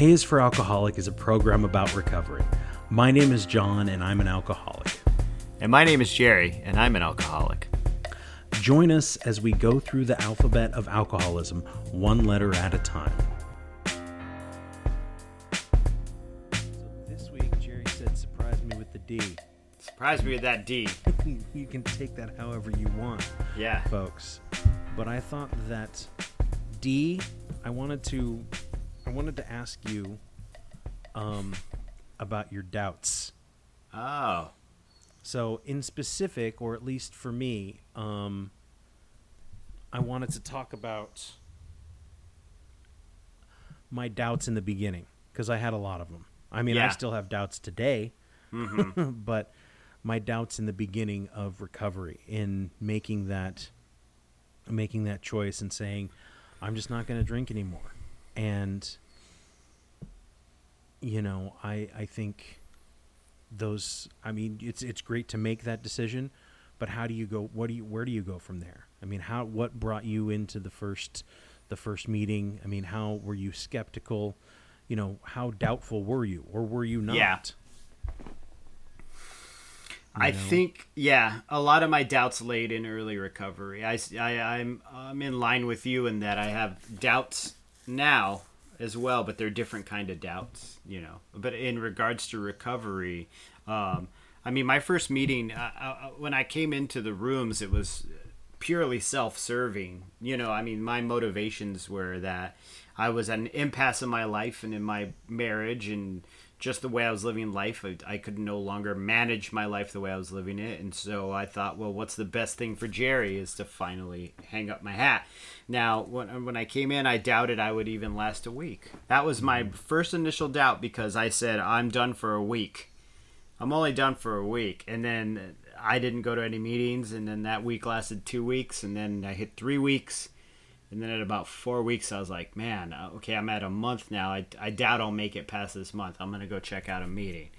A is for Alcoholic is a program about recovery. My name is John, and I'm an alcoholic. And my name is Jerry, and I'm an alcoholic. Join us as we go through the alphabet of alcoholism, one letter at a time. This week, Jerry said, surprise me with the D. Surprise me with that D. you can take that however you want, Yeah. folks. But I thought that D, I wanted to, I wanted to ask you, um, about your doubts. Oh. So, in specific, or at least for me, um, I wanted to talk about my doubts in the beginning because I had a lot of them. I mean, I still have doubts today, hmm but my doubts in the beginning of recovery in making that making that choice and saying I'm just not going to drink anymore. And you know, I I think those I mean, it's it's great to make that decision, but how do you go what do you where do you go from there? I mean, how what brought you into the first the first meeting? I mean, how were you skeptical? You know, how doubtful were you or were you not? Yeah. I know? think, yeah, a lot of my doubts laid in early recovery. I, I, am I'm in line with you in that I have doubts now as well, but they're different kind of doubts, you know. But in regards to recovery, um, I mean, my first meeting, uh, uh, when I came into the rooms, it was purely self-serving. You know, I mean, my motivations were that I was at an impasse in my life and in my marriage and just the way I was living life, I, I could no longer manage my life the way I was living it. And so I thought, well, what's the best thing for Jerry is to finally hang up my hat. Now, when, when I came in, I doubted I would even last a week. That was my mm. first initial doubt because I said, I'm done for a week. I'm only done for a week. And then I didn't go to any meetings. And then that week lasted two weeks. And then I hit three weeks. And then at about four weeks, I was like, man, uh, okay, I'm at a month now. I, I doubt I'll make it past this month. I'm going to go check out a meeting.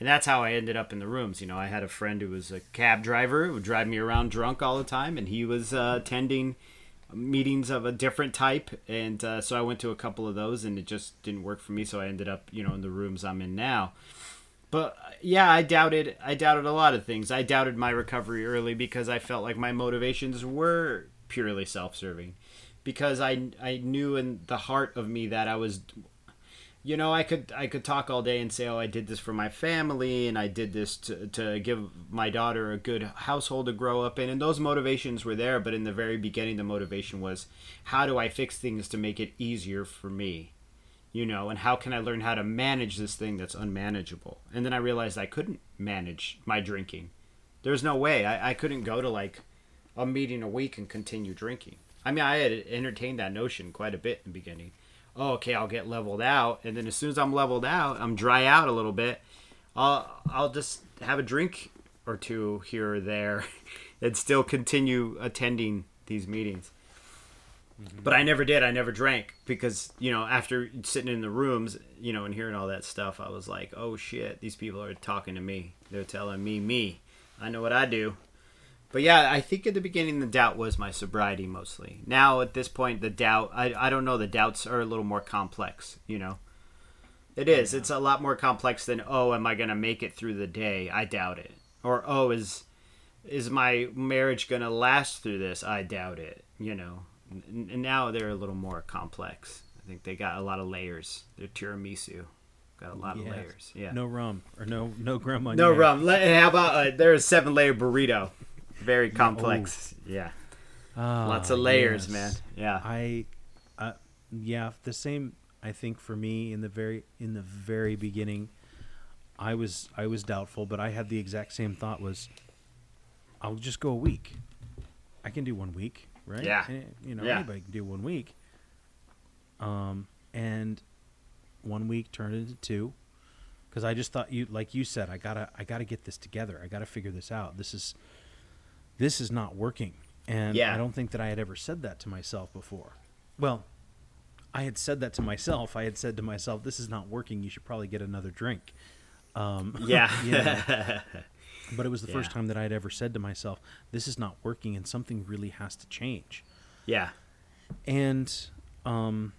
And that's how I ended up in the rooms. You know, I had a friend who was a cab driver who would drive me around drunk all the time, and he was uh, attending meetings of a different type. And uh, so I went to a couple of those, and it just didn't work for me. So I ended up, you know, in the rooms I'm in now. But yeah, I doubted. I doubted a lot of things. I doubted my recovery early because I felt like my motivations were purely self-serving because I I knew in the heart of me that I was you know I could I could talk all day and say oh I did this for my family and I did this to to give my daughter a good household to grow up in and those motivations were there but in the very beginning the motivation was how do I fix things to make it easier for me? You know and how can I learn how to manage this thing that's unmanageable? And then I realized I couldn't manage my drinking. There's no way. I, I couldn't go to like a meeting a week and continue drinking I mean, I had entertained that notion quite a bit in the beginning. Oh, okay, I'll get leveled out, and then as soon as I'm leveled out, I'm dry out a little bit. I'll I'll just have a drink or two here or there, and still continue attending these meetings. Mm-hmm. But I never did. I never drank because you know after sitting in the rooms, you know, and hearing all that stuff, I was like, oh shit, these people are talking to me. They're telling me me. I know what I do. But yeah, I think at the beginning the doubt was my sobriety mostly. Now at this point the doubt I, I don't know, the doubts are a little more complex, you know. It is. It's a lot more complex than oh, am I gonna make it through the day? I doubt it. Or oh, is is my marriage gonna last through this? I doubt it. You know. And, now they're a little more complex. I think they got a lot of layers. They're tiramisu. Got a lot of layers. Yeah. No rum or no no grandma. No rum. How about uh, there's a seven layer burrito? Very complex. Yeah. Lots of layers, man. Yeah. Ah, I, uh, yeah, the same. I think for me in the very in the very beginning, I was I was doubtful, but I had the exact same thought. Was I'll just go a week. I can do one week, right? Yeah. Eh, You know, Yeah. anybody can do one week. Um, and one week turned into two, because I just thought you, like you said, I gotta I gotta get this together. I gotta figure this out. This is this is not working. And Yeah. I don't think that I had ever said that to myself before. Well, I had said that to myself. I had said to myself, "This is not working. You should probably get another drink." Um, Yeah. you know, but it was the first time that I had ever said to myself, "This is not working, and something really has to change." yeah. And, um,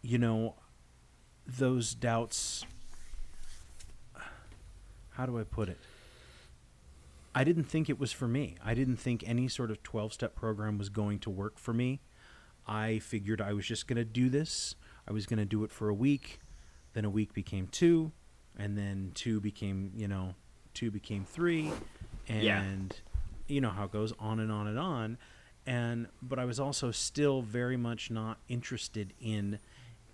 you know, those doubts how do I put it? I didn't think it was for me. I didn't think any sort of 12 step program was going to work for me. I figured I was just going to do this. I was going to do it for a week. Then a week became two. And then two became, you know, two became three. And Yeah. you know how it goes on and on and on. And, but I was also still very much not interested in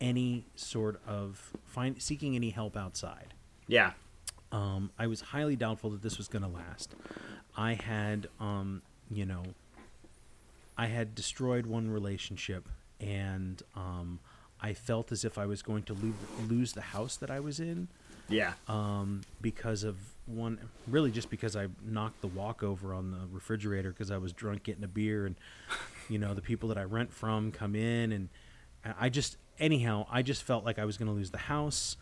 any sort of find, seeking any help outside. Yeah. Um, I was highly doubtful that this was going to last. I had, um, you know, I had destroyed one relationship, and um, I felt as if I was going to lose, lose the house that I was in Yeah. um, because of one, really just because I knocked the walk over on the refrigerator because I was drunk getting a beer, and you know the people that I rent from come in, and I just anyhow I just felt like I was going to lose the house.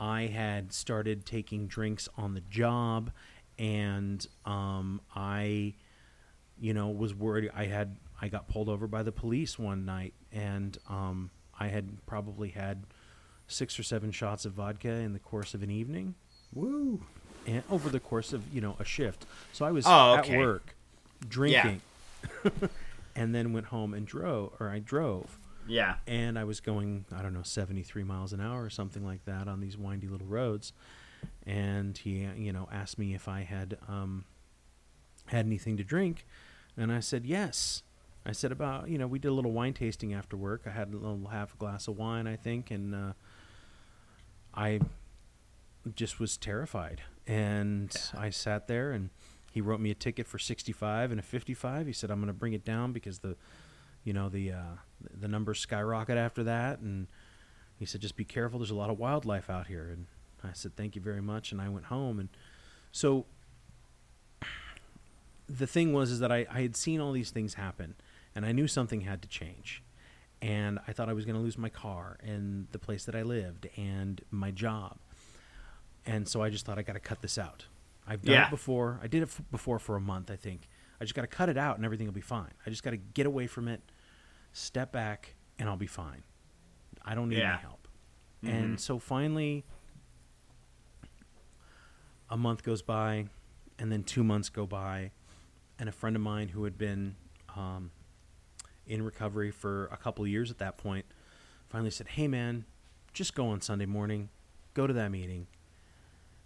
I had started taking drinks on the job, and um, I, you know, was worried. I had I got pulled over by the police one night, and um, I had probably had six or seven shots of vodka in the course of an evening Woo. and over the course of you know a shift. So I was Oh, at work drinking, and then went home and drove, or I drove, Yeah. and I was going I don't know seventy three miles an hour or something like that on these windy little roads, and he you know asked me if I had um, had anything to drink, and I said yes. I said about you know we did a little wine tasting after work. I had a little half a glass of wine I think, and uh, I just was terrified. And I sat there and he wrote me a ticket for 65 and a 55. He said I'm going to bring it down because the you know the uh, the numbers skyrocket after that and he said just be careful there's a lot of wildlife out here and I said thank you very much and I went home and so the thing was is that I, I had seen all these things happen and I knew something had to change and I thought I was going to lose my car and the place that I lived and my job and so I just thought I got to cut this out. I've done Yeah. it before. I did it f- before for a month, I think. I just got to cut it out and everything will be fine. I just got to get away from it, step back, and I'll be fine. I don't need Yeah. any help. And so finally, a month goes by, and then two months go by, and a friend of mine who had been um, in recovery for a couple of years at that point finally said, Hey, man, just go on Sunday morning, go to that meeting.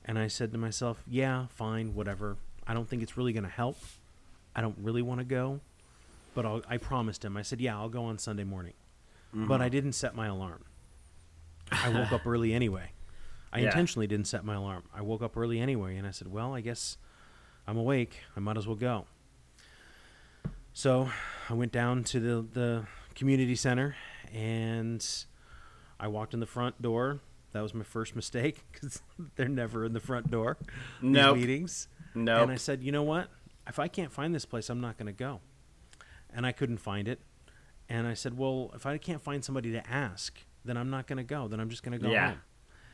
And I said to myself, Yeah, fine, whatever. I don't think it's really going to help. I don't really want to go, but I'll, I promised him. I said, Yeah, I'll go on Sunday morning. Mm-hmm. But I didn't set my alarm. I woke up early anyway. I Yeah. intentionally didn't set my alarm. I woke up early anyway, and I said, "Well, I guess I'm awake. I might as well go." So I went down to the the community center, and I walked in the front door. That was my first mistake because they're never in the front door. No Nope. meetings. Nope. And I said, "You know what? If I can't find this place, I'm not going to go." And I couldn't find it. And I said, "Well, if I can't find somebody to ask, then I'm not going to go. Then I'm just going to go Yeah. home."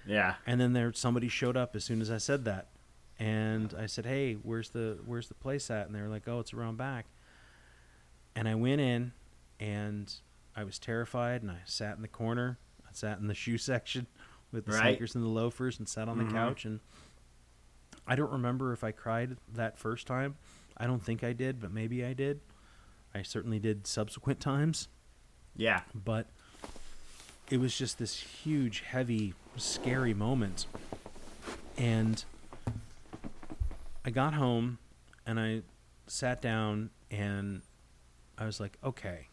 Yeah. And then there somebody showed up as soon as I said that. And I said, "Hey, where's the where's the place at?" And they were like, "Oh, it's around back." And I went in and I was terrified and I sat in the corner. I sat in the shoe section with the Right. sneakers and the loafers and sat on the Mhm. couch and I don't remember if I cried that first time. I don't think I did, but maybe I did. I certainly did subsequent times Yeah. but it was just this huge, heavy, scary moment. And I got home and I sat down and I was like, okay,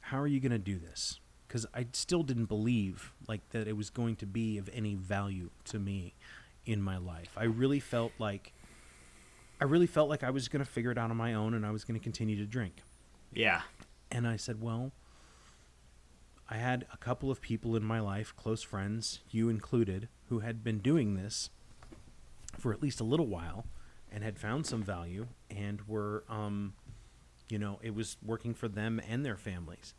how are you going to do this? Because I still didn't believe like that it was going to be of any value to me in my life. I really felt like I really felt like I was going to figure it out on my own and I was going to continue to drink. Yeah. And I said, Well, I had a couple of people in my life, close friends, you included, who had been doing this for at least a little while and had found some value and were, um, you know, it was working for them and their families.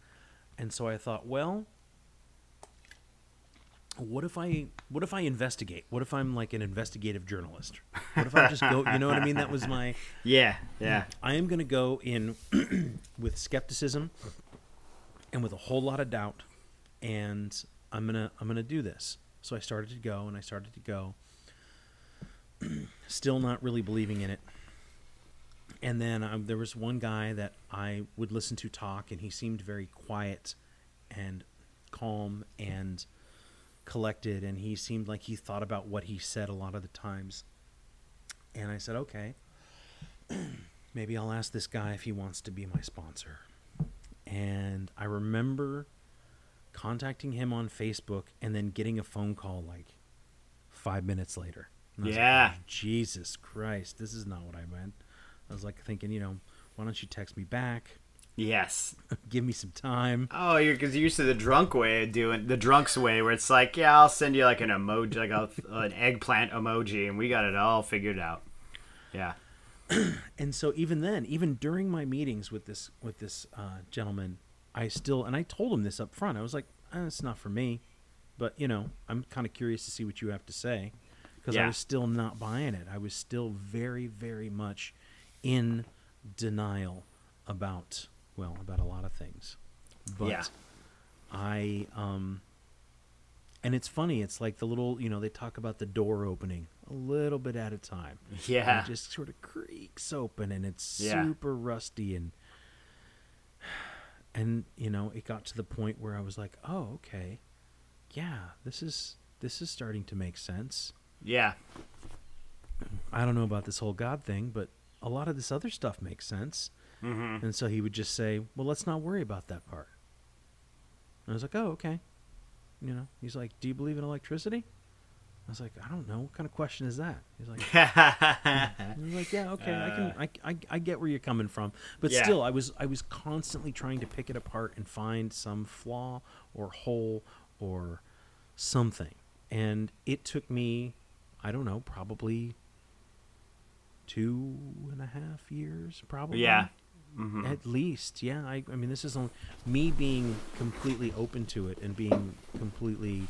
And so I thought, well, what if I what if I investigate? What if I'm like an investigative journalist? What if I just go, you know what I mean? That was my Yeah. Yeah. I am going to go in with skepticism and with a whole lot of doubt, and I'm gonna I'm gonna do this. So I started to go and I started to go. Still not really believing in it. And then um, there was one guy that I would listen to talk, and he seemed very quiet and calm and collected, and he seemed like he thought about what he said a lot of the times. And I said, okay, maybe I'll ask this guy if he wants to be my sponsor. And I remember contacting him on Facebook and then getting a phone call like five minutes later. And I was like, Yeah. "Oh, Jesus Christ, this is not what I meant. I was like thinking, you know, why don't you text me back? Yes. Give me some time. Oh, you're because you're used to the drunk way of doing the drunk's way, where it's like, yeah, I'll send you like an emoji, like a, an eggplant emoji, and we got it all figured out. Yeah. and so even then, even during my meetings with this with this uh, gentleman, I still and I told him this up front. I was like, eh, "It's not for me," but you know, I'm kind of curious to see what you have to say because I was still not buying it. I was still very, very much in denial about well about a lot of things, but Yeah. I um. And it's funny. It's like the little, you know, they talk about the door opening a little bit at a time. And Yeah. it just sort of creaks open and it's Yeah. super rusty and and you know it got to the point where i was like oh okay yeah this is this is starting to make sense Yeah. i don't know about this whole god thing but a lot of this other stuff makes sense Mm-hmm. and so he would just say well let's not worry about that part and i was like oh okay you know he's like do you believe in electricity i was like i don't know what kind of question is that he's like was like, yeah, okay, I can, I, I, I get where you're coming from, but Uh. Yeah. still, I was, I was constantly trying to pick it apart and find some flaw or hole or something, and it took me, I don't know, probably two and a half years, probably. yeah. Hmm At least, yeah. I, I mean, this is only me being completely open to it and being completely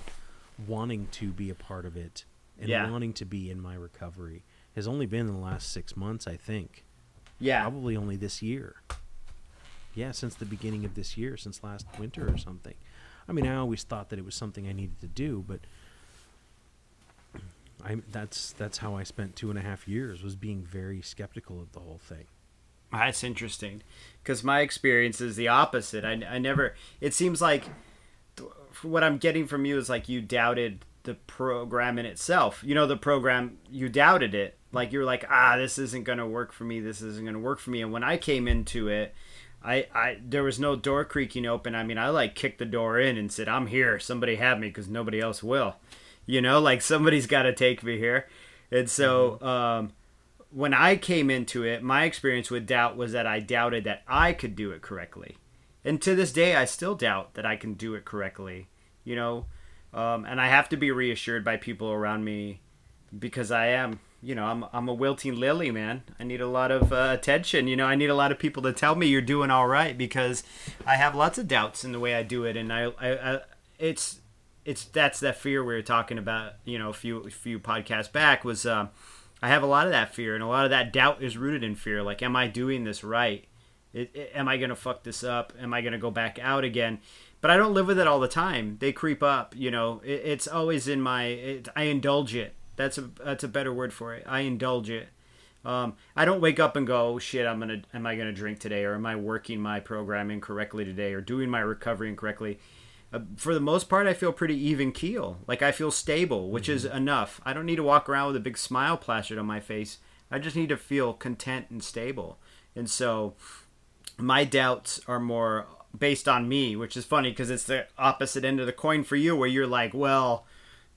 wanting to be a part of it and Yeah. wanting to be in my recovery has only been in the last six months, I think. Yeah. Probably only this year. Yeah, since the beginning of this year, since last winter or something. I mean, I always thought that it was something I needed to do, but I that's that's how I spent two and a half years was being very skeptical of the whole thing. That's interesting, because my experience is the opposite. I, I never. It seems like what I'm getting from you is like you doubted the program in itself. You know, the program you doubted it. Like you were like, ah, this isn't gonna work for me. This isn't gonna work for me. And when I came into it, I, I there was no door creaking open. I mean, I like kicked the door in and said, I'm here. Somebody have me because nobody else will. You know, like somebody's got to take me here. And so, um, when I came into it, my experience with doubt was that I doubted that I could do it correctly. And to this day, I still doubt that I can do it correctly, you know. Um, and I have to be reassured by people around me because I am, you know, I'm, I'm a wilting lily, man. I need a lot of uh, attention. You know, I need a lot of people to tell me you're doing all right because I have lots of doubts in the way I do it. And I, I, I it's, it's that's that fear we were talking about, you know, a few, a few podcasts back was, um, I have a lot of that fear, and a lot of that doubt is rooted in fear. Like, am I doing this right? It, it- am I going to fuck this up? Am I going to go back out again? But I don't live with it all the time. They creep up. You know, it, it's always in my. I indulge it. That's a that's a better word for it. I indulge it. Um, I don't wake up and go, oh, "Shit, I'm gonna. Am I gonna drink today? Or am I working my program incorrectly today? Or doing my recovery incorrectly?" Uh, for the most part, I feel pretty even keel. Like I feel stable, which is enough. I don't need to walk around with a big smile plastered on my face. I just need to feel content and stable. And so, my doubts are more based on me, which is funny because it's the opposite end of the coin for you, where you're like, "Well,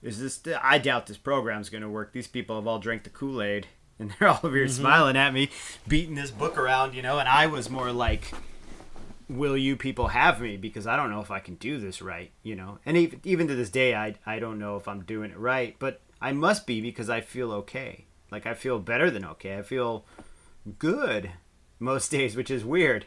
is this? I doubt this program's going to work. These people have all drank the Kool Aid." And they're all over here smiling at me, beating this book around, you know. And I was more like, will you people have me because I don't know if I can do this right, you know. And even even to this day, I I don't know if I'm doing it right, but I must be because I feel okay. Like I feel better than okay. I feel good most days, which is weird.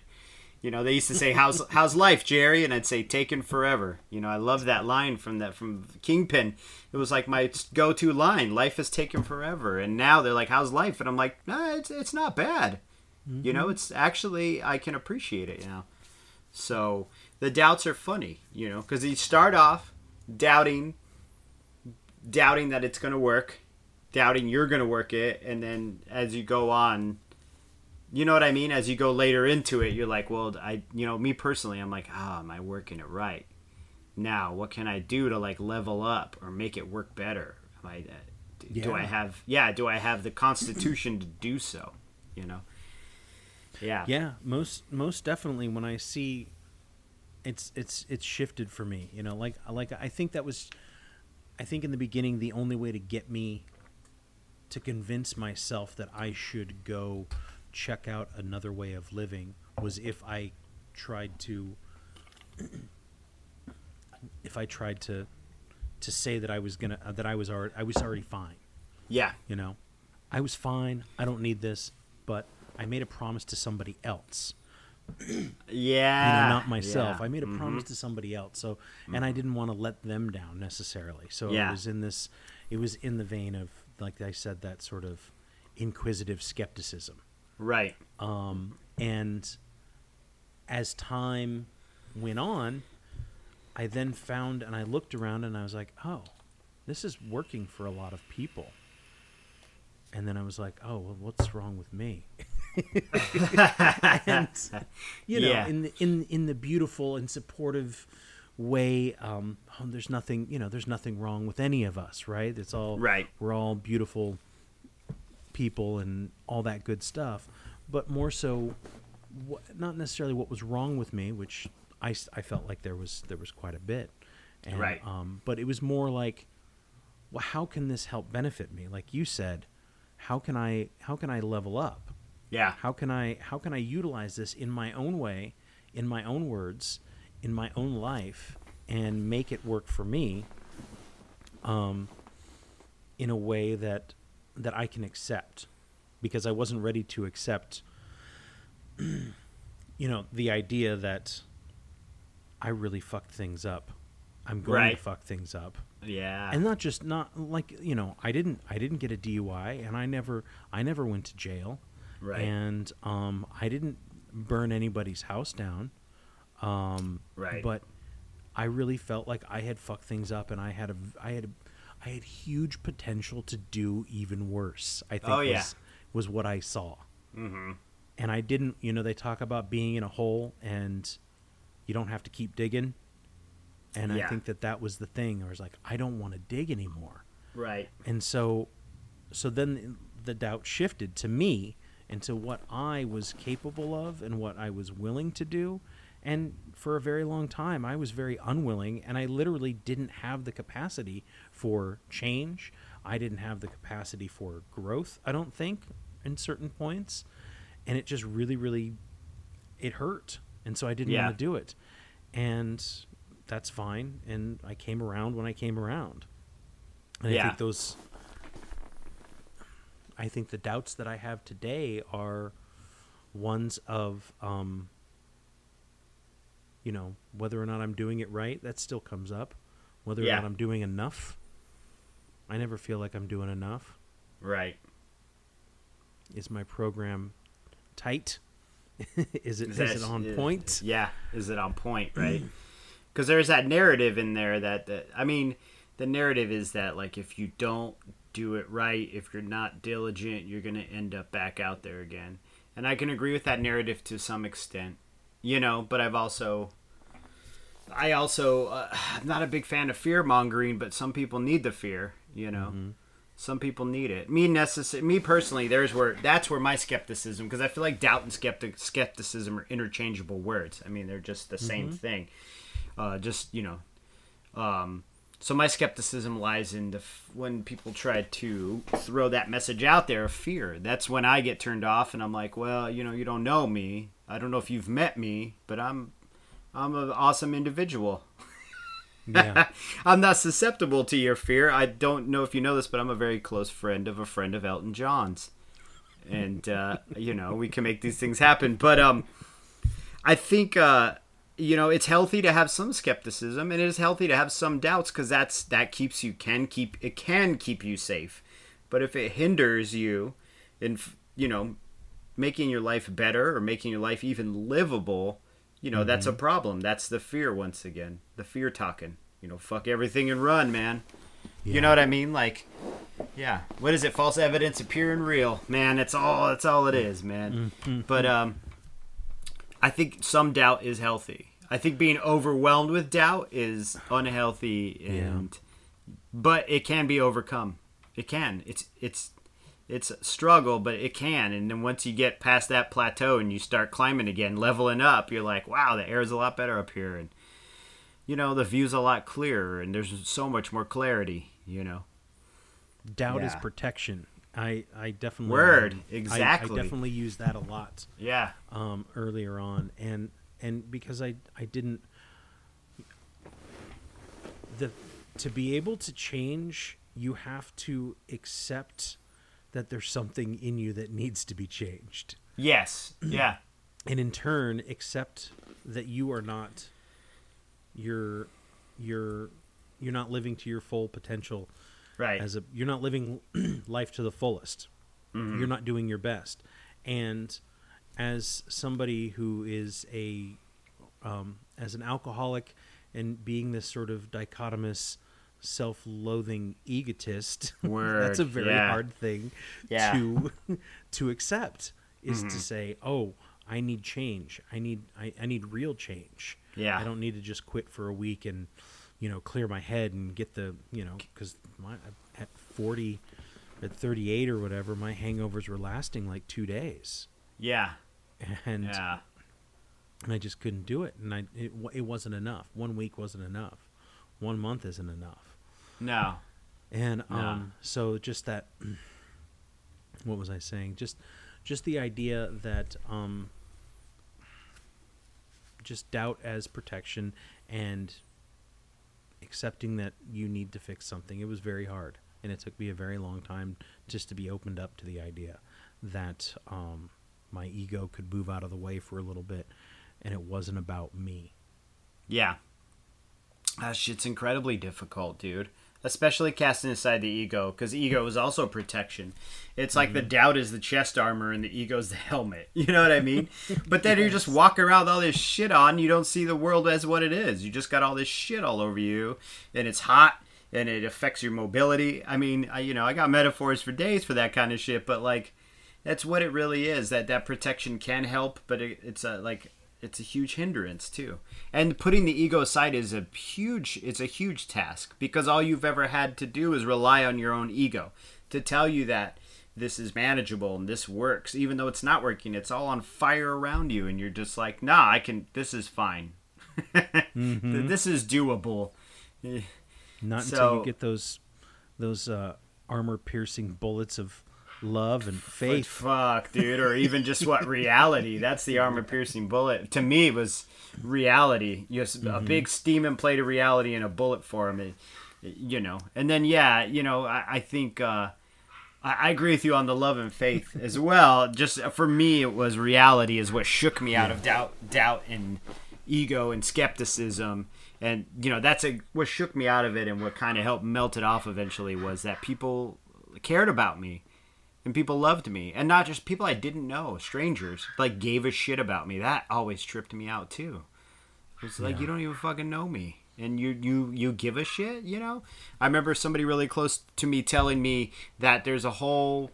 You know, they used to say, "How's how's life, Jerry?" And I'd say, "Taken forever." You know, I love that line from that from Kingpin. It was like my go-to line. Life is taken forever, and now they're like, "How's life?" And I'm like, "Nah, it's it's not bad." You know, mm-hmm. it's actually I can appreciate it. You know, so the doubts are funny. You know, because you start off doubting, doubting that it's going to work, doubting you're going to work it, and then as you go on, you know what I mean? As you go later into it, you're like, well, I, you know, me personally, I'm like, ah, am I working it right? Now, what can I do to like level up or make it work better? Am I, uh, do, do I have, yeah, do I have the constitution to do so? You know? Yeah. Yeah, most most definitely. When I see, it's it's it's shifted for me. You know, like like I think that was, I think in the beginning the only way to get me to convince myself that I should go check out another way of living was if I tried to if I tried to to say that I was gonna uh, that I was already I was already fine. Yeah. You know, I was fine. I don't need this, but I made a promise to somebody else. Yeah. You know, not myself. yeah. I made a Mhm. promise to somebody else. So, and I didn't want to let them down necessarily. So Yeah. it was in this. It was in the vein of, like I said, that sort of inquisitive skepticism. Right. Um, and as time went on, I then found and I looked around and I was like, oh, this is working for a lot of people. And then I was like, oh, well, what's wrong with me? and you know, Yeah. in the, in in the beautiful and supportive way, um, oh, there's nothing, you know, there's nothing wrong with any of us, right? It's all Right. We're all beautiful people and all that good stuff, but more so, what, not necessarily what was wrong with me, which I, I felt like there was there was quite a bit, and, Right. Um, but it was more like, well, how can this help benefit me? Like you said, how can I how can I level up? Yeah. How can I how can I utilize this in my own way, in my own words, in my own life, and make it work for me? Um, in a way that that I can accept, because I wasn't ready to accept. you know the idea that I really fucked things up. I'm going Right. to fuck things up Yeah. and not just not like you know i didn't i didn't get a dui and i never i never went to jail Right. and um i didn't burn anybody's house down um Right. but i really felt like i had fucked things up and i had a i had a, i had huge potential to do even worse i think Oh, yeah. was, was what i saw mm-hmm. and i didn't you know they talk about being in a hole and you don't have to keep digging and i think that that was the thing i was like i don't want to dig anymore Right. and so so then the doubt shifted to me and to what i was capable of and what i was willing to do. And for a very long time i was very unwilling and i literally didn't have the capacity for change. I didn't have the capacity for growth i don't think in certain points. And it just really really it hurt and so i didn't Yeah. want to do it. And that's fine and i came around when i came around. And I Yeah. think those I think the doubts that I have today are ones of um you know, whether or not I'm doing it right, that still comes up. Whether Yeah. or not I'm doing enough. I never feel like I'm doing enough. Right. Is my program tight? is it is, that- it on is- point? Yeah. Is it on point? Right. Because there's that narrative in there that, that I mean, the narrative is that like if you don't do it right, if you're not diligent, you're gonna end up back out there again. And I can agree with that narrative to some extent, you know. But I've also, I also, uh, I'm not a big fan of fear mongering, but some people need the fear, you know. Some people need it. Me necess- Me personally, there's where that's where my skepticism because I feel like doubt and skeptic skepticism are interchangeable words. I mean, they're just the same thing. Uh, just you know, um, so my skepticism lies in the f- when people try to throw that message out there of fear. That's when I get turned off, and I'm like, well, you know, you don't know me. I don't know if you've met me, but I'm I'm an awesome individual. Yeah. I'm not susceptible to your fear. I don't know if you know this, but I'm a very close friend of a friend of Elton John's, and uh, you know we can make these things happen. But um, I think uh, you know it's healthy to have some skepticism, and it is healthy to have some doubts because that's that keeps you can keep it can keep you safe. But if it hinders you in you know making your life better or making your life even livable, you know that's a problem. That's the fear once again, the fear talking. you know, fuck everything and run, man. You know what I mean? Like, yeah. What is it? False evidence appearing real, man. It's all. That's all it is, man. Mm-hmm. But um, I think some doubt is healthy. I think being overwhelmed with doubt is unhealthy, and but it can be overcome. It can. It's it's it's a struggle, but it can. And then once you get past that plateau and you start climbing again, leveling up, you're like, wow, the air is a lot better up here, and you know the view's a lot clearer, and there's so much more clarity. You know. doubt is protection. I I definitely Word, um, I- exactly. I, definitely use that a lot Yeah. um, earlier on, and and because I I didn't the to be able to change, you have to accept that there's something in you that needs to be changed, Yes. Yeah. and in turn accept that you are not you're you're you're not living to your full potential Right. as a you're not living life to the fullest mm-hmm. you're not doing your best and as somebody who is a um, as an alcoholic and being this sort of dichotomous self-loathing egotist that's a very yeah. hard thing Yeah. to to accept is to say oh i need change i need I, I need real change Yeah. i don't need to just quit for a week and you know clear my head and get the you know because my at 40 at 38 or whatever my hangovers were lasting like two days yeah. And Yeah. i just couldn't do it. And i it, it wasn't enough. One week wasn't enough. One month isn't enough. No. and No. um so just that what was i saying? Just just the idea that um just doubt as protection and accepting that you need to fix something. It was very hard. And it took me a very long time just to be opened up to the idea that um my ego could move out of the way for a little bit and it wasn't about me Yeah. That shit's incredibly difficult, dude. Especially casting aside the ego, because ego is also protection. It's like the mm-hmm. doubt is the chest armor and the ego's the helmet. You know what I mean? But then you're just walk around with all this shit on. You don't see the world as what it is. You just got all this shit all over you, and it's hot, and it affects your mobility. I mean, I, you know, I got metaphors for days for that kind of shit, but like, that's what it really is. That that protection can help, but it, it's a like it's a huge hindrance too. And putting the ego aside is a huge it's a huge task because all you've ever had to do is rely on your own ego to tell you that this is manageable and this works even though it's not working it's all on fire around you and you're just like nah i can this is fine this is doable Not until you get those those uh, armor piercing bullets of love and faith. fuck, dude, or even just what reality. That's the armor piercing bullet. To me, it was reality. Just a big steaming plate of reality in a bullet form. It, you know, and then yeah, you know, I, I think uh, I, I agree with you on the love and faith as well. Just uh, for me, it was reality is what shook me out of doubt, doubt and ego and skepticism. And you know, that's a what shook me out of it, and what kind of helped melt it off eventually was that people cared about me and people loved me. And not just people i didn't know strangers like gave a shit about me. That always tripped me out too. It's like you don't even fucking know me. And you you you give a shit you know? I remember somebody really close to me telling me that there's a whole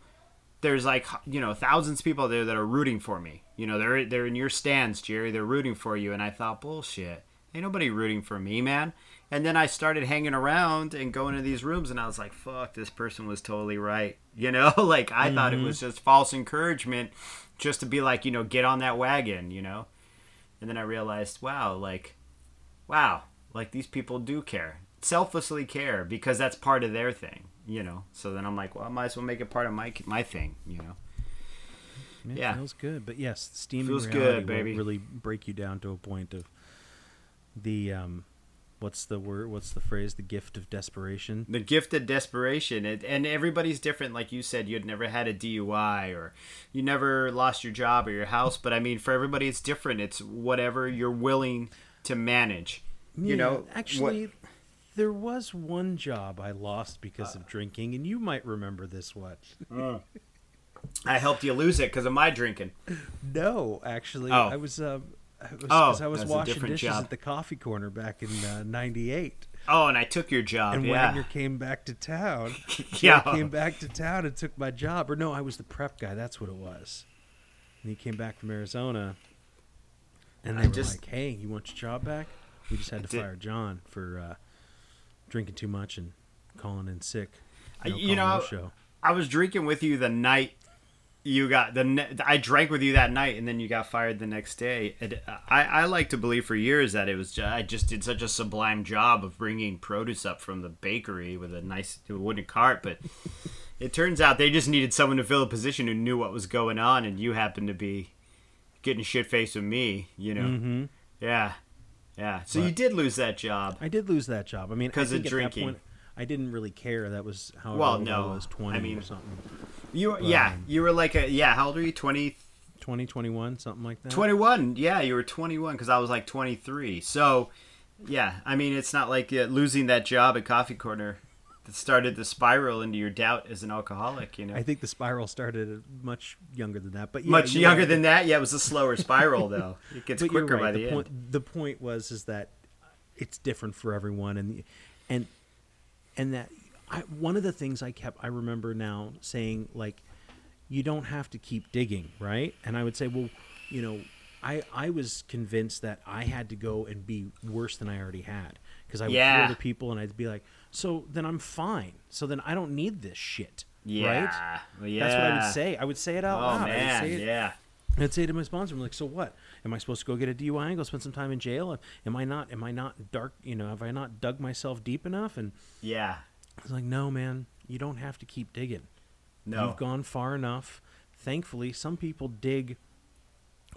there's like you know thousands of people there that are rooting for me. You know they're they're in your stands jerry. They're rooting for you. And i thought bullshit. Ain't nobody rooting for me man and then i started hanging around and going to these rooms and i was like fuck this person was totally right you know like i thought it was just false encouragement just to be like you know get on that wagon you know and then i realized wow like wow like these people do care selflessly care because that's part of their thing you know so then i'm like well i might as well make it part of my my thing you know Yeah, It yeah. feels good. But yes, steaming Feels reality good, will baby. really break you down to a point of the um, what's the word? What's the phrase? The gift of desperation. the gift of desperation it, and everybody's different like you said you had never had a dui or you never lost your job or your house but i mean for everybody it's different it's whatever you're willing to manage you know actually, there was one job I lost because of drinking, and you might remember this one. what- i helped you lose it because of my drinking No, actually, Oh. I was. Uh, I was, Oh, 'cause I was washing dishes job. at the coffee corner back in '98. Oh, and I took your job. and yeah. Wagner came back to town. Yeah. Came back to town and took my job. Or no, I was the prep guy. That's what it was. And he came back from Arizona, and I were just- like, "Hey, you want your job back?" We just had to did- fire John for uh, drinking too much and calling in sick. No you no know, show. I was drinking with you the night you got the. Ne- I drank with you that night, and then you got fired the next day. I, I like to believe for years that it was. Just, I just did such a sublime job of bringing produce up from the bakery with a nice wooden cart, but. It turns out they just needed someone to fill a position who knew what was going on, and you happened to be getting shit faced with me. You know, Mm-hmm. yeah, yeah. So you did lose that job. I did lose that job. I mean, because of drinking. point, I didn't really care. That was how Well, no. I was, twenty I mean- or something. You, were yeah, um, you were like a yeah. How old are you? Twenty 20, 21, something like that. 21 yeah you were 21 because i was like 23 so yeah i mean it's not like uh, losing that job at coffee corner that started the spiral into your doubt as an alcoholic you know I think the spiral started much younger than that, but yeah, much younger right. than that yeah it was a slower spiral though it gets But quicker by right. the, end The point was is that it's different for everyone, and and and that I, one of the things I kept I remember now saying like, you don't have to keep digging, right? And I would say, well, you know, I I was convinced that I had to go and be worse than I already had because I would Yeah. hear the people and I'd be like, so then I'm fine. So then I don't need this shit, yeah right? Yeah That's what I would say. I would say it out oh loud. Man it, yeah I'd say to my sponsor, I'm like, so what? Am I supposed to go get a DUI and go spend some time in jail? Am I not? Am I not dark? You know, have I not dug myself deep enough? And yeah Like, no, man, you don't have to keep digging. no You've gone far enough. Thankfully, some people dig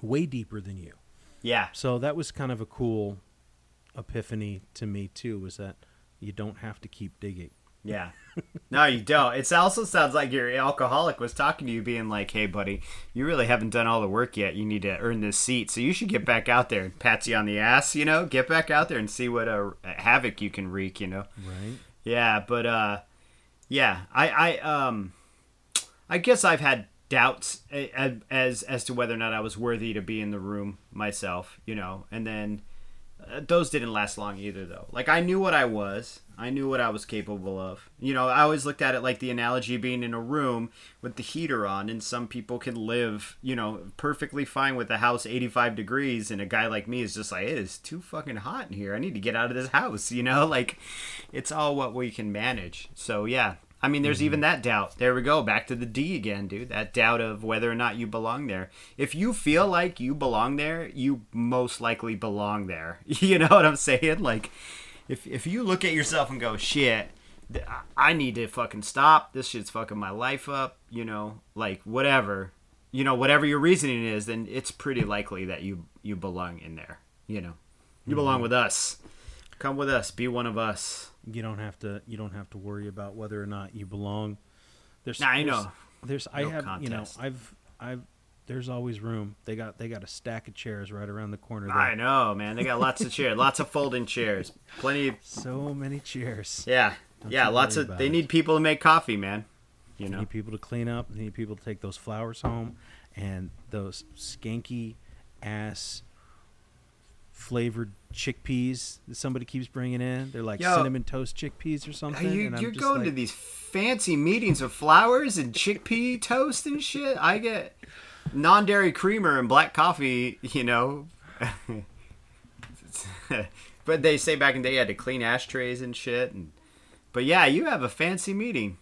way deeper than you. yeah So that was kind of a cool epiphany to me too. Was that you don't have to keep digging. Yeah. No, you don't. It also sounds like your alcoholic was talking to you, being like, "Hey, buddy, you really haven't done all the work yet. You need to earn this seat, so you should get back out there and pats you on the ass. You know, get back out there and see what a, havoc you can wreak. You know." Right. Yeah, but uh, yeah, I, I, um, I guess I've had doubts a- a- as as to whether or not I was worthy to be in the room myself. You know, and then those didn't last long either, though. Like I knew what I was. I knew what I was capable of. You know, I always looked at it like the analogy being in a room with the heater on, and some people can live, you know, perfectly fine with the house 85 degrees, and a guy like me is just like, it is too fucking hot in here. I need to get out of this house, you know? Like, it's all what we can manage. So, yeah. I mean, there's even mm-hmm. that doubt. There we go. Back to the D again, dude. That doubt of whether or not you belong there. If you feel like you belong there, you most likely belong there. You know what I'm saying? Like, if if you look at yourself and go, shit, I need to fucking stop. This shit's fucking my life up. You know, like whatever. You know, whatever your reasoning is, then it's pretty likely that you you belong in there. You know, you belong mm-hmm. with us. Come with us. Be one of us. You don't have to. You don't have to worry about whether or not you belong. There's. Nah, I there's- know. There's. I No have. You know. I've. I've. There's always room. They got. They got a stack of chairs right around the corner. There. I know, man. They got lots of chairs, lots of folding chairs, plenty of So many chairs. yeah, Don't yeah, lots of. They it. need people to make coffee, man. You They know. need people to clean up. They need people to take those flowers home, and those skanky ass flavored chickpeas that somebody keeps bringing in. They're like Yo. cinnamon toast chickpeas or something. You, and I'm you're just going to these fancy meetings with flowers and chickpea toast and shit. I get non-dairy creamer and black coffee. You know. but they say back in the day you had to clean ashtrays and shit. And but yeah, you have a fancy meeting.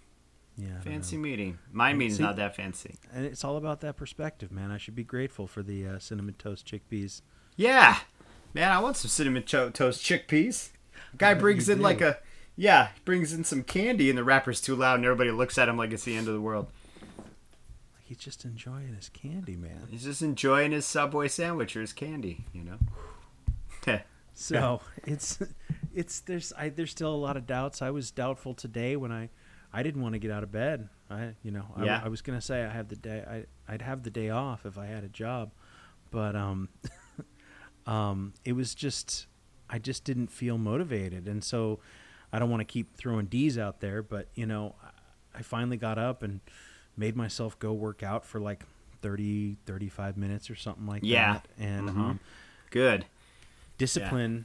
yeah, Fancy know. meeting. My meeting's See- not that fancy. and it's all about that perspective, man. I should be grateful for the uh, cinnamon toast chickpeas. Yeah, man, I want some cinnamon cho- toast chickpeas. Guy brings in do. like a yeah, brings in some candy, and the wrapper's too loud, and everybody looks at him like it's the end of the world. Like he's just enjoying his candy, man. He's just enjoying his Subway sandwich or his candy, you know. So it's it's there's I there's still a lot of doubts. I was doubtful today when I I didn't want to get out of bed. I you know I, Yeah. I was gonna say I have the day I I'd have the day off if I had a job, but um um it was just I just didn't feel motivated, and so I don't want to keep throwing D's out there, but you know I finally got up and made myself go work out for like 30 35 minutes or something like Yeah. that and Mhm. um Good. discipline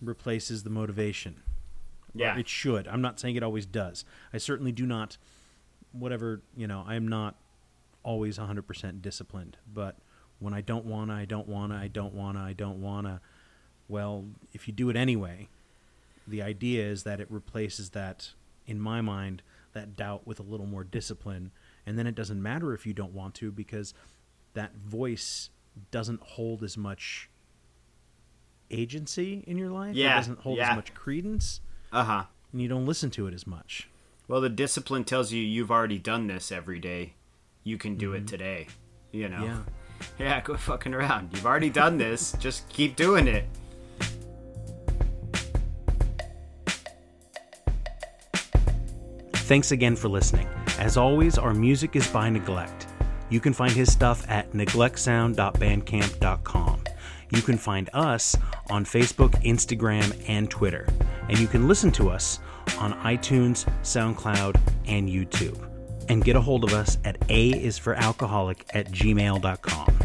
replaces the motivation Or Yeah. it should. I'm not saying it always does. I certainly do not. Whatever you know, I am not always 100% disciplined. But when I don't wanna, I don't wanna, I don't wanna, I don't wanna. Well, if you do it anyway, the idea is that it replaces that, in my mind, that doubt with a little more discipline, and then it doesn't matter if you don't want to because that voice doesn't hold as much agency in your life. Yeah, it doesn't hold yeah. as much credence, Uh huh. and you don't listen to it as much. Well, the discipline tells you you've already done this every day. You can do it today. You know. Yeah. Yeah, quit fucking around. You've already done this. Just keep doing it. Thanks again for listening. As always, our music is by Neglect. You can find his stuff at neglectsound.bandcamp.com. You can find us on Facebook, Instagram, and Twitter. And you can listen to us on iTunes, SoundCloud, and YouTube. And get a hold of us at A is for alcoholic at gmail.com.